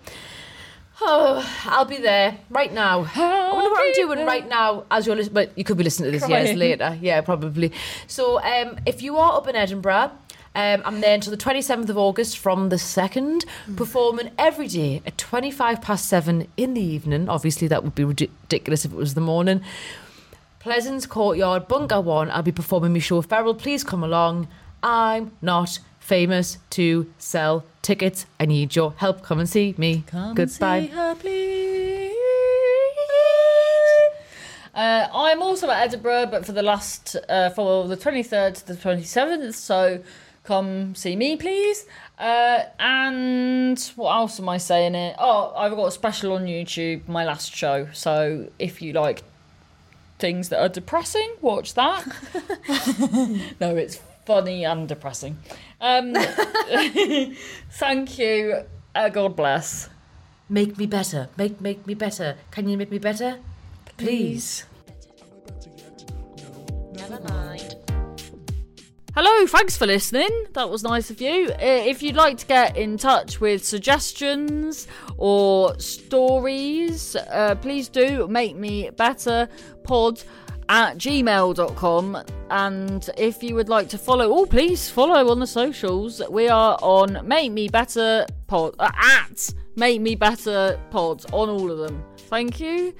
[SPEAKER 2] Oh, I'll be there right now. I wonder what I'm doing right now as you're listening. But you could be listening to this years later. Yeah, probably. So um, if you are up in Edinburgh. Um, I'm there until the 27th of August from the 2nd, performing every day at 25 past 7 in the evening. Obviously, that would be ridiculous if it was the morning. Pleasance Courtyard, Bunker One. I'll be performing my show. Feral, please come along. I'm not famous to sell tickets. I need your help. Come and see me. Goodbye.
[SPEAKER 3] her, please. Uh, I'm also at Edinburgh, but for the last, uh, for the 23rd to the 27th, so come see me, please. Uh, and what else am I saying it? Oh, I've got a special on YouTube, my last show, so if you like things that are depressing, watch that. no, it's funny and depressing. Um, thank you. Uh, God bless.
[SPEAKER 2] Make me better. Make make me better. Can you make me better? Please.
[SPEAKER 1] Never mind.
[SPEAKER 3] Hello, thanks for listening. That was nice of you. Uh, If you'd like to get in touch with suggestions or stories, uh, please do make me better pod at gmail.com. And if you would like to follow, oh, please follow on the socials. We are on Make Me Better Pod, uh, at Make Me Better Pod on all of them. Thank you.